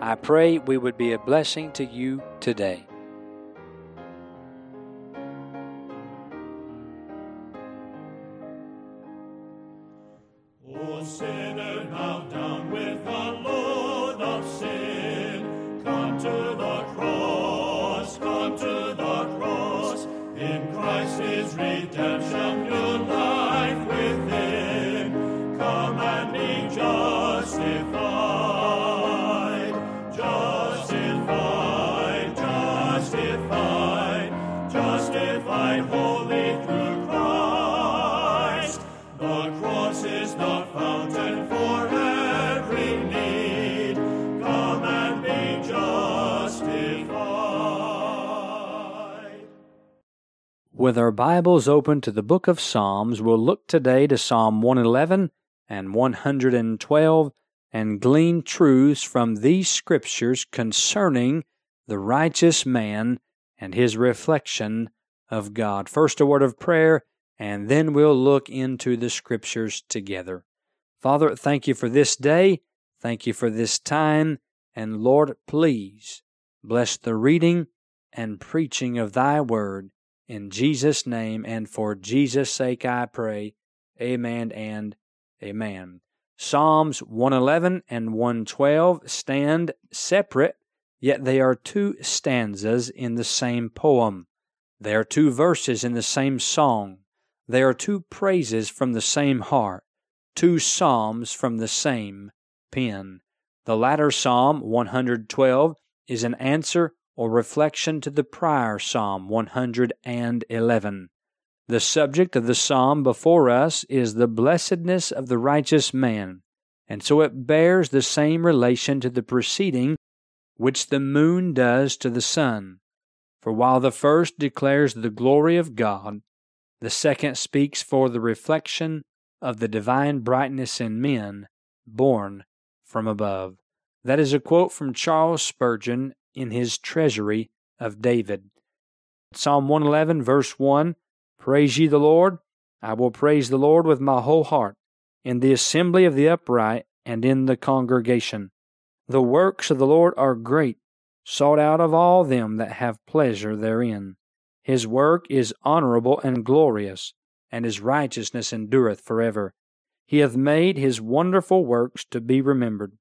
I pray we would be a blessing to you today. With our Bibles open to the book of Psalms, we'll look today to Psalm 111 and 112 and glean truths from these scriptures concerning the righteous man and his reflection of God. First, a word of prayer, and then we'll look into the scriptures together. Father, thank you for this day. Thank you for this time. And Lord, please bless the reading and preaching of thy word. In Jesus' name and for Jesus' sake I pray. Amen and amen. Psalms 111 and 112 stand separate, yet they are two stanzas in the same poem. They are two verses in the same song. They are two praises from the same heart, two psalms from the same pen. The latter psalm, 112, is an answer or reflection to the prior psalm, 111. The subject of the psalm before us is the blessedness of the righteous man, and so it bears the same relation to the preceding which the moon does to the sun. For while the first declares the glory of God, the second speaks for the reflection of the divine brightness in men born from above. That is a quote from Charles Spurgeon in his Treasury of David. Psalm 111, verse 1 Praise ye the Lord. I will praise the Lord with my whole heart, in the assembly of the upright and in the congregation. The works of the Lord are great, sought out of all them that have pleasure therein. His work is honorable and glorious, and his righteousness endureth forever. He hath made his wonderful works to be remembered.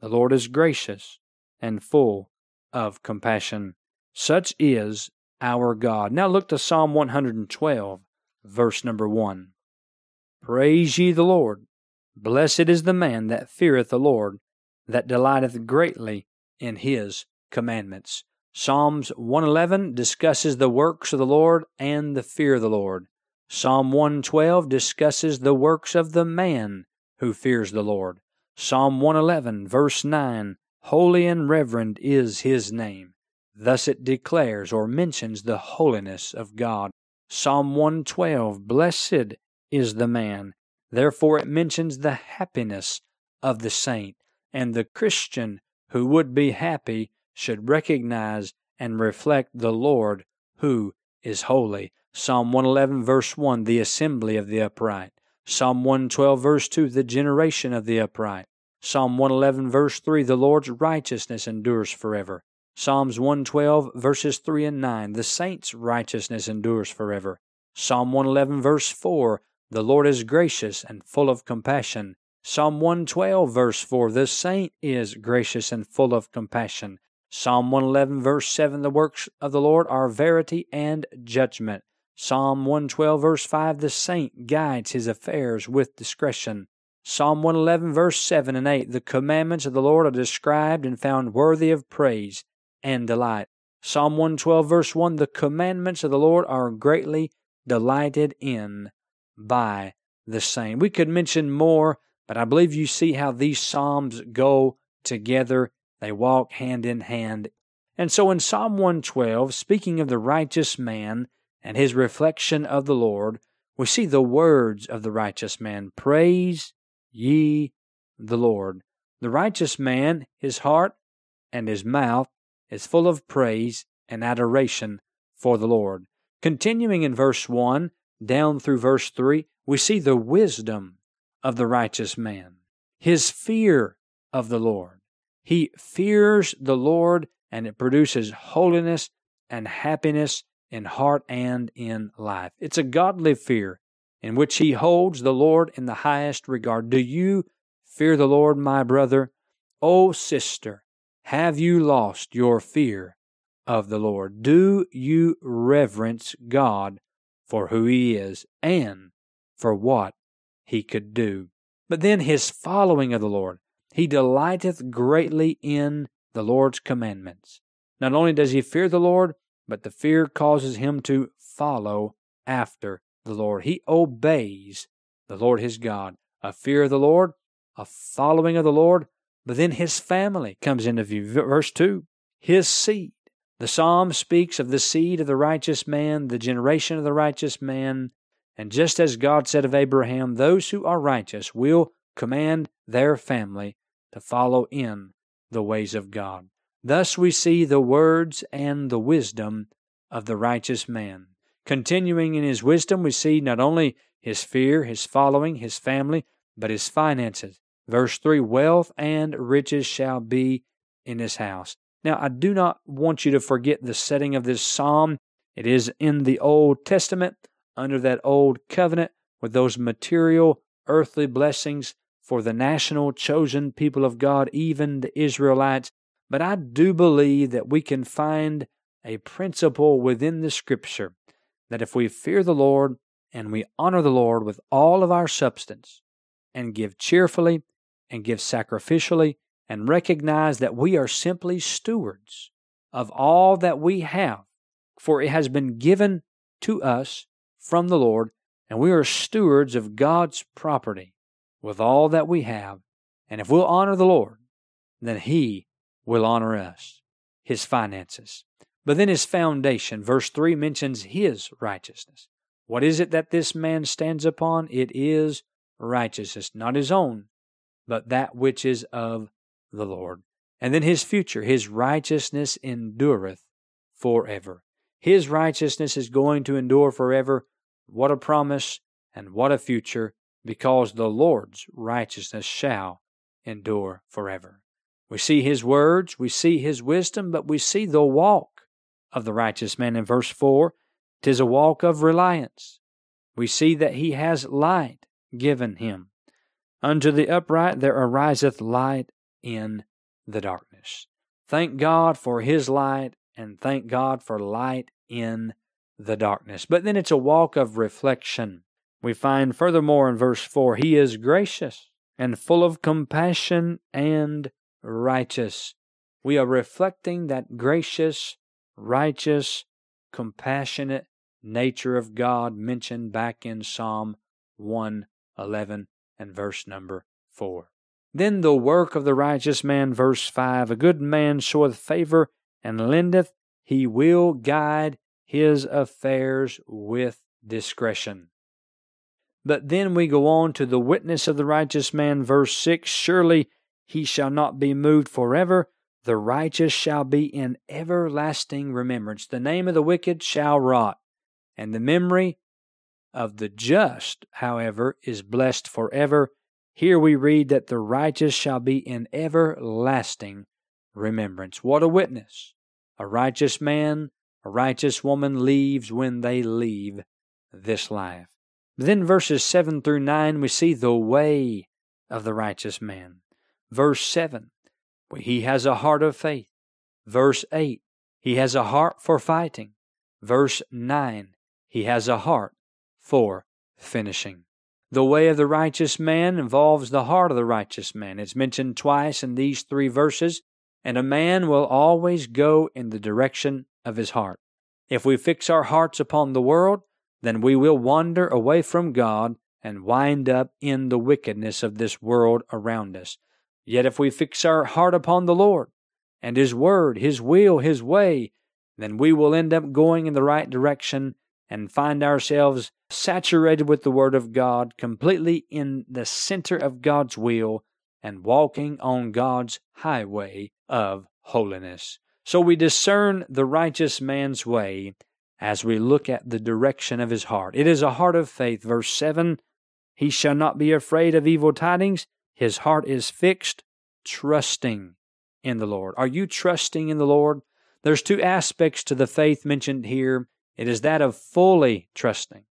The Lord is gracious and full of compassion. Such is our God. Now look to Psalm 112, verse number 1. Praise ye the Lord. Blessed is the man that feareth the Lord, that delighteth greatly in his commandments. Psalms 111 discusses the works of the Lord and the fear of the Lord. Psalm 112 discusses the works of the man who fears the Lord. Psalm 111, verse 9 Holy and reverend is his name. Thus it declares or mentions the holiness of God. Psalm 112 Blessed is the man. Therefore it mentions the happiness of the saint. And the Christian who would be happy should recognize and reflect the Lord who is holy. Psalm 111, verse 1, the assembly of the upright. Psalm 112, verse 2, the generation of the upright. Psalm 111, verse 3, the Lord's righteousness endures forever. Psalms 112, verses 3 and 9, the saint's righteousness endures forever. Psalm 111, verse 4, the Lord is gracious and full of compassion. Psalm 112, verse 4, the saint is gracious and full of compassion. Psalm 111, verse 7 The works of the Lord are verity and judgment. Psalm 112, verse 5 The saint guides his affairs with discretion. Psalm 111, verse 7 and 8 The commandments of the Lord are described and found worthy of praise and delight. Psalm 112, verse 1 The commandments of the Lord are greatly delighted in by the saint. We could mention more, but I believe you see how these Psalms go together. They walk hand in hand. And so in Psalm 112, speaking of the righteous man and his reflection of the Lord, we see the words of the righteous man Praise ye the Lord. The righteous man, his heart and his mouth is full of praise and adoration for the Lord. Continuing in verse 1 down through verse 3, we see the wisdom of the righteous man, his fear of the Lord. He fears the Lord, and it produces holiness and happiness in heart and in life. It's a godly fear in which he holds the Lord in the highest regard. Do you fear the Lord, my brother? O oh, sister, have you lost your fear of the Lord? Do you reverence God for who He is and for what He could do? But then His following of the Lord. He delighteth greatly in the Lord's commandments. Not only does he fear the Lord, but the fear causes him to follow after the Lord. He obeys the Lord his God. A fear of the Lord, a following of the Lord, but then his family comes into view. Verse 2 His seed. The psalm speaks of the seed of the righteous man, the generation of the righteous man. And just as God said of Abraham, those who are righteous will command their family to follow in the ways of God. Thus we see the words and the wisdom of the righteous man. Continuing in his wisdom, we see not only his fear, his following, his family, but his finances. Verse 3 Wealth and riches shall be in his house. Now, I do not want you to forget the setting of this psalm. It is in the Old Testament, under that old covenant, with those material, earthly blessings for the national chosen people of God, even the Israelites. But I do believe that we can find a principle within the Scripture that if we fear the Lord and we honor the Lord with all of our substance and give cheerfully and give sacrificially and recognize that we are simply stewards of all that we have, for it has been given to us from the Lord, and we are stewards of God's property with all that we have. And if we'll honor the Lord, then He will honor us, his finances. But then his foundation, verse 3 mentions his righteousness. What is it that this man stands upon? It is righteousness, not his own, but that which is of the Lord. And then his future, his righteousness endureth forever. His righteousness is going to endure forever. What a promise and what a future, because the Lord's righteousness shall endure forever. We see his words, we see his wisdom, but we see the walk of the righteous man in verse 4. Tis a walk of reliance. We see that he has light given him. Unto the upright there ariseth light in the darkness. Thank God for his light and thank God for light in the darkness. But then it's a walk of reflection. We find furthermore in verse 4 He is gracious and full of compassion and righteous. We are reflecting that gracious, righteous, compassionate nature of God mentioned back in Psalm 111 and verse number 4. Then the work of the righteous man, verse 5 A good man showeth favor and lendeth, he will guide his affairs with discretion. But then we go on to the witness of the righteous man, verse 6 Surely he shall not be moved forever. The righteous shall be in everlasting remembrance. The name of the wicked shall rot, and the memory of the just, however, is blessed forever. Here we read that the righteous shall be in everlasting remembrance. What a witness! A righteous man, a righteous woman leaves when they leave this life. Then verses 7 through 9, we see the way of the righteous man. Verse 7 He has a heart of faith Verse 8, he has a heart for fighting. Verse 9, he has a heart for finishing. The way of the righteous man involves the heart of the righteous man. It's mentioned twice in these three verses, and a man will always go in the direction of his heart. If we fix our hearts upon the world, then we will wander away from God and wind up in the wickedness of this world around us. Yet if we fix our heart upon the Lord and His Word, His will, His way, then we will end up going in the right direction and find ourselves saturated with the Word of God, completely in the center of God's will, and walking on God's highway of holiness. So we discern the righteous man's way as we look at the direction of his heart. It is a heart of faith. Verse 7 He shall not be afraid of evil tidings. His heart is fixed, trusting in the Lord. Are you trusting in the Lord? There's two aspects to the faith mentioned here it is that of fully trusting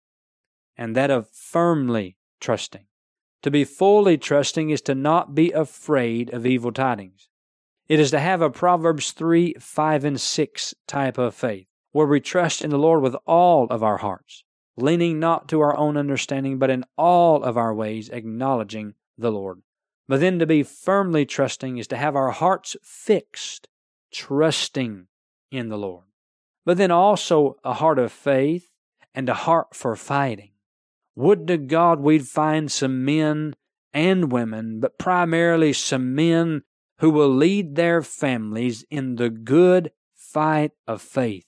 and that of firmly trusting. To be fully trusting is to not be afraid of evil tidings. It is to have a Proverbs 3, 5, and 6 type of faith, where we trust in the Lord with all of our hearts, leaning not to our own understanding, but in all of our ways acknowledging the Lord. But then to be firmly trusting is to have our hearts fixed, trusting in the Lord but then also a heart of faith and a heart for fighting. Would to God we'd find some men and women, but primarily some men who will lead their families in the good fight of faith.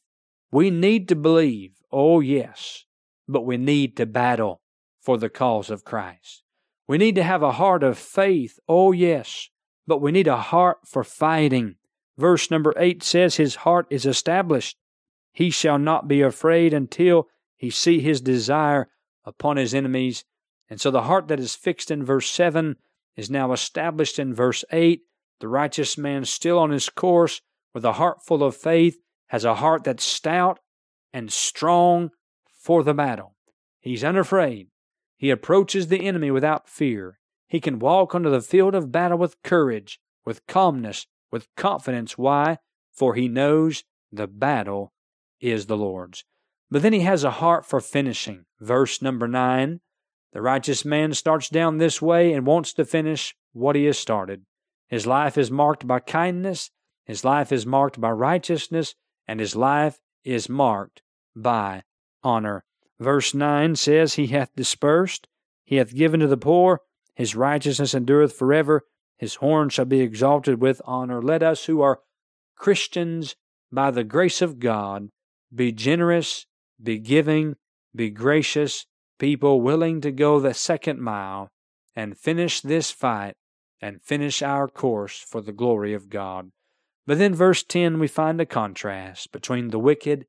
We need to believe, oh yes, but we need to battle for the cause of Christ. We need to have a heart of faith, oh yes, but we need a heart for fighting. Verse number 8 says, His heart is established he shall not be afraid until he see his desire upon his enemies. And so the heart that is fixed in verse 7 is now established in verse 8. The righteous man still on his course with a heart full of faith has a heart that's stout and strong for the battle. He's unafraid. He approaches the enemy without fear. He can walk onto the field of battle with courage, with calmness, with confidence. Why? For he knows the battle is the Lord's. But then he has a heart for finishing. Verse number 9 The righteous man starts down this way and wants to finish what he has started. His life is marked by kindness, his life is marked by righteousness, and his life is marked by honor. Verse 9 says, He hath dispersed, he hath given to the poor, his righteousness endureth forever, his horn shall be exalted with honor. Let us who are Christians by the grace of God be generous, be giving, be gracious, people willing to go the second mile and finish this fight and finish our course for the glory of God. But then, verse 10, we find a contrast between the wicked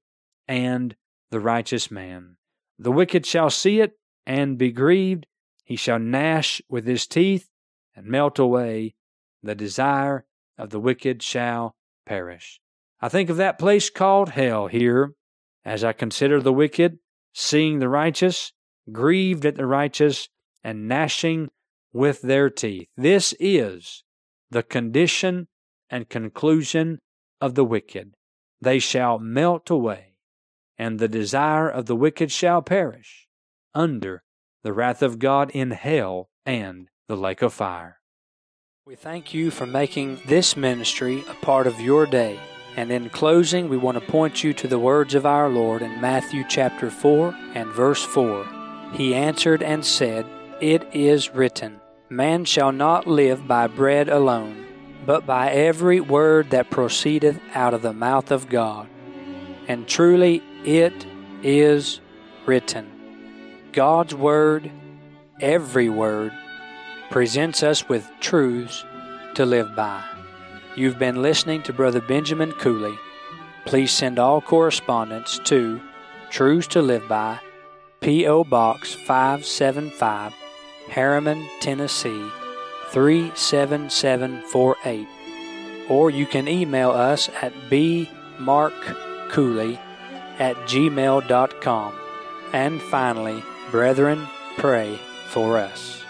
and the righteous man. The wicked shall see it and be grieved. He shall gnash with his teeth and melt away. The desire of the wicked shall perish. I think of that place called hell here as I consider the wicked, seeing the righteous, grieved at the righteous, and gnashing with their teeth. This is the condition and conclusion of the wicked. They shall melt away, and the desire of the wicked shall perish under the wrath of God in hell and the lake of fire. We thank you for making this ministry a part of your day. And in closing, we want to point you to the words of our Lord in Matthew chapter 4 and verse 4. He answered and said, It is written, Man shall not live by bread alone, but by every word that proceedeth out of the mouth of God. And truly it is written. God's word, every word, presents us with truths to live by. You've been listening to Brother Benjamin Cooley. Please send all correspondence to Truths to Live By, P.O. Box 575, Harriman, Tennessee 37748. Or you can email us at bmarkcooley at gmail.com. And finally, brethren, pray for us.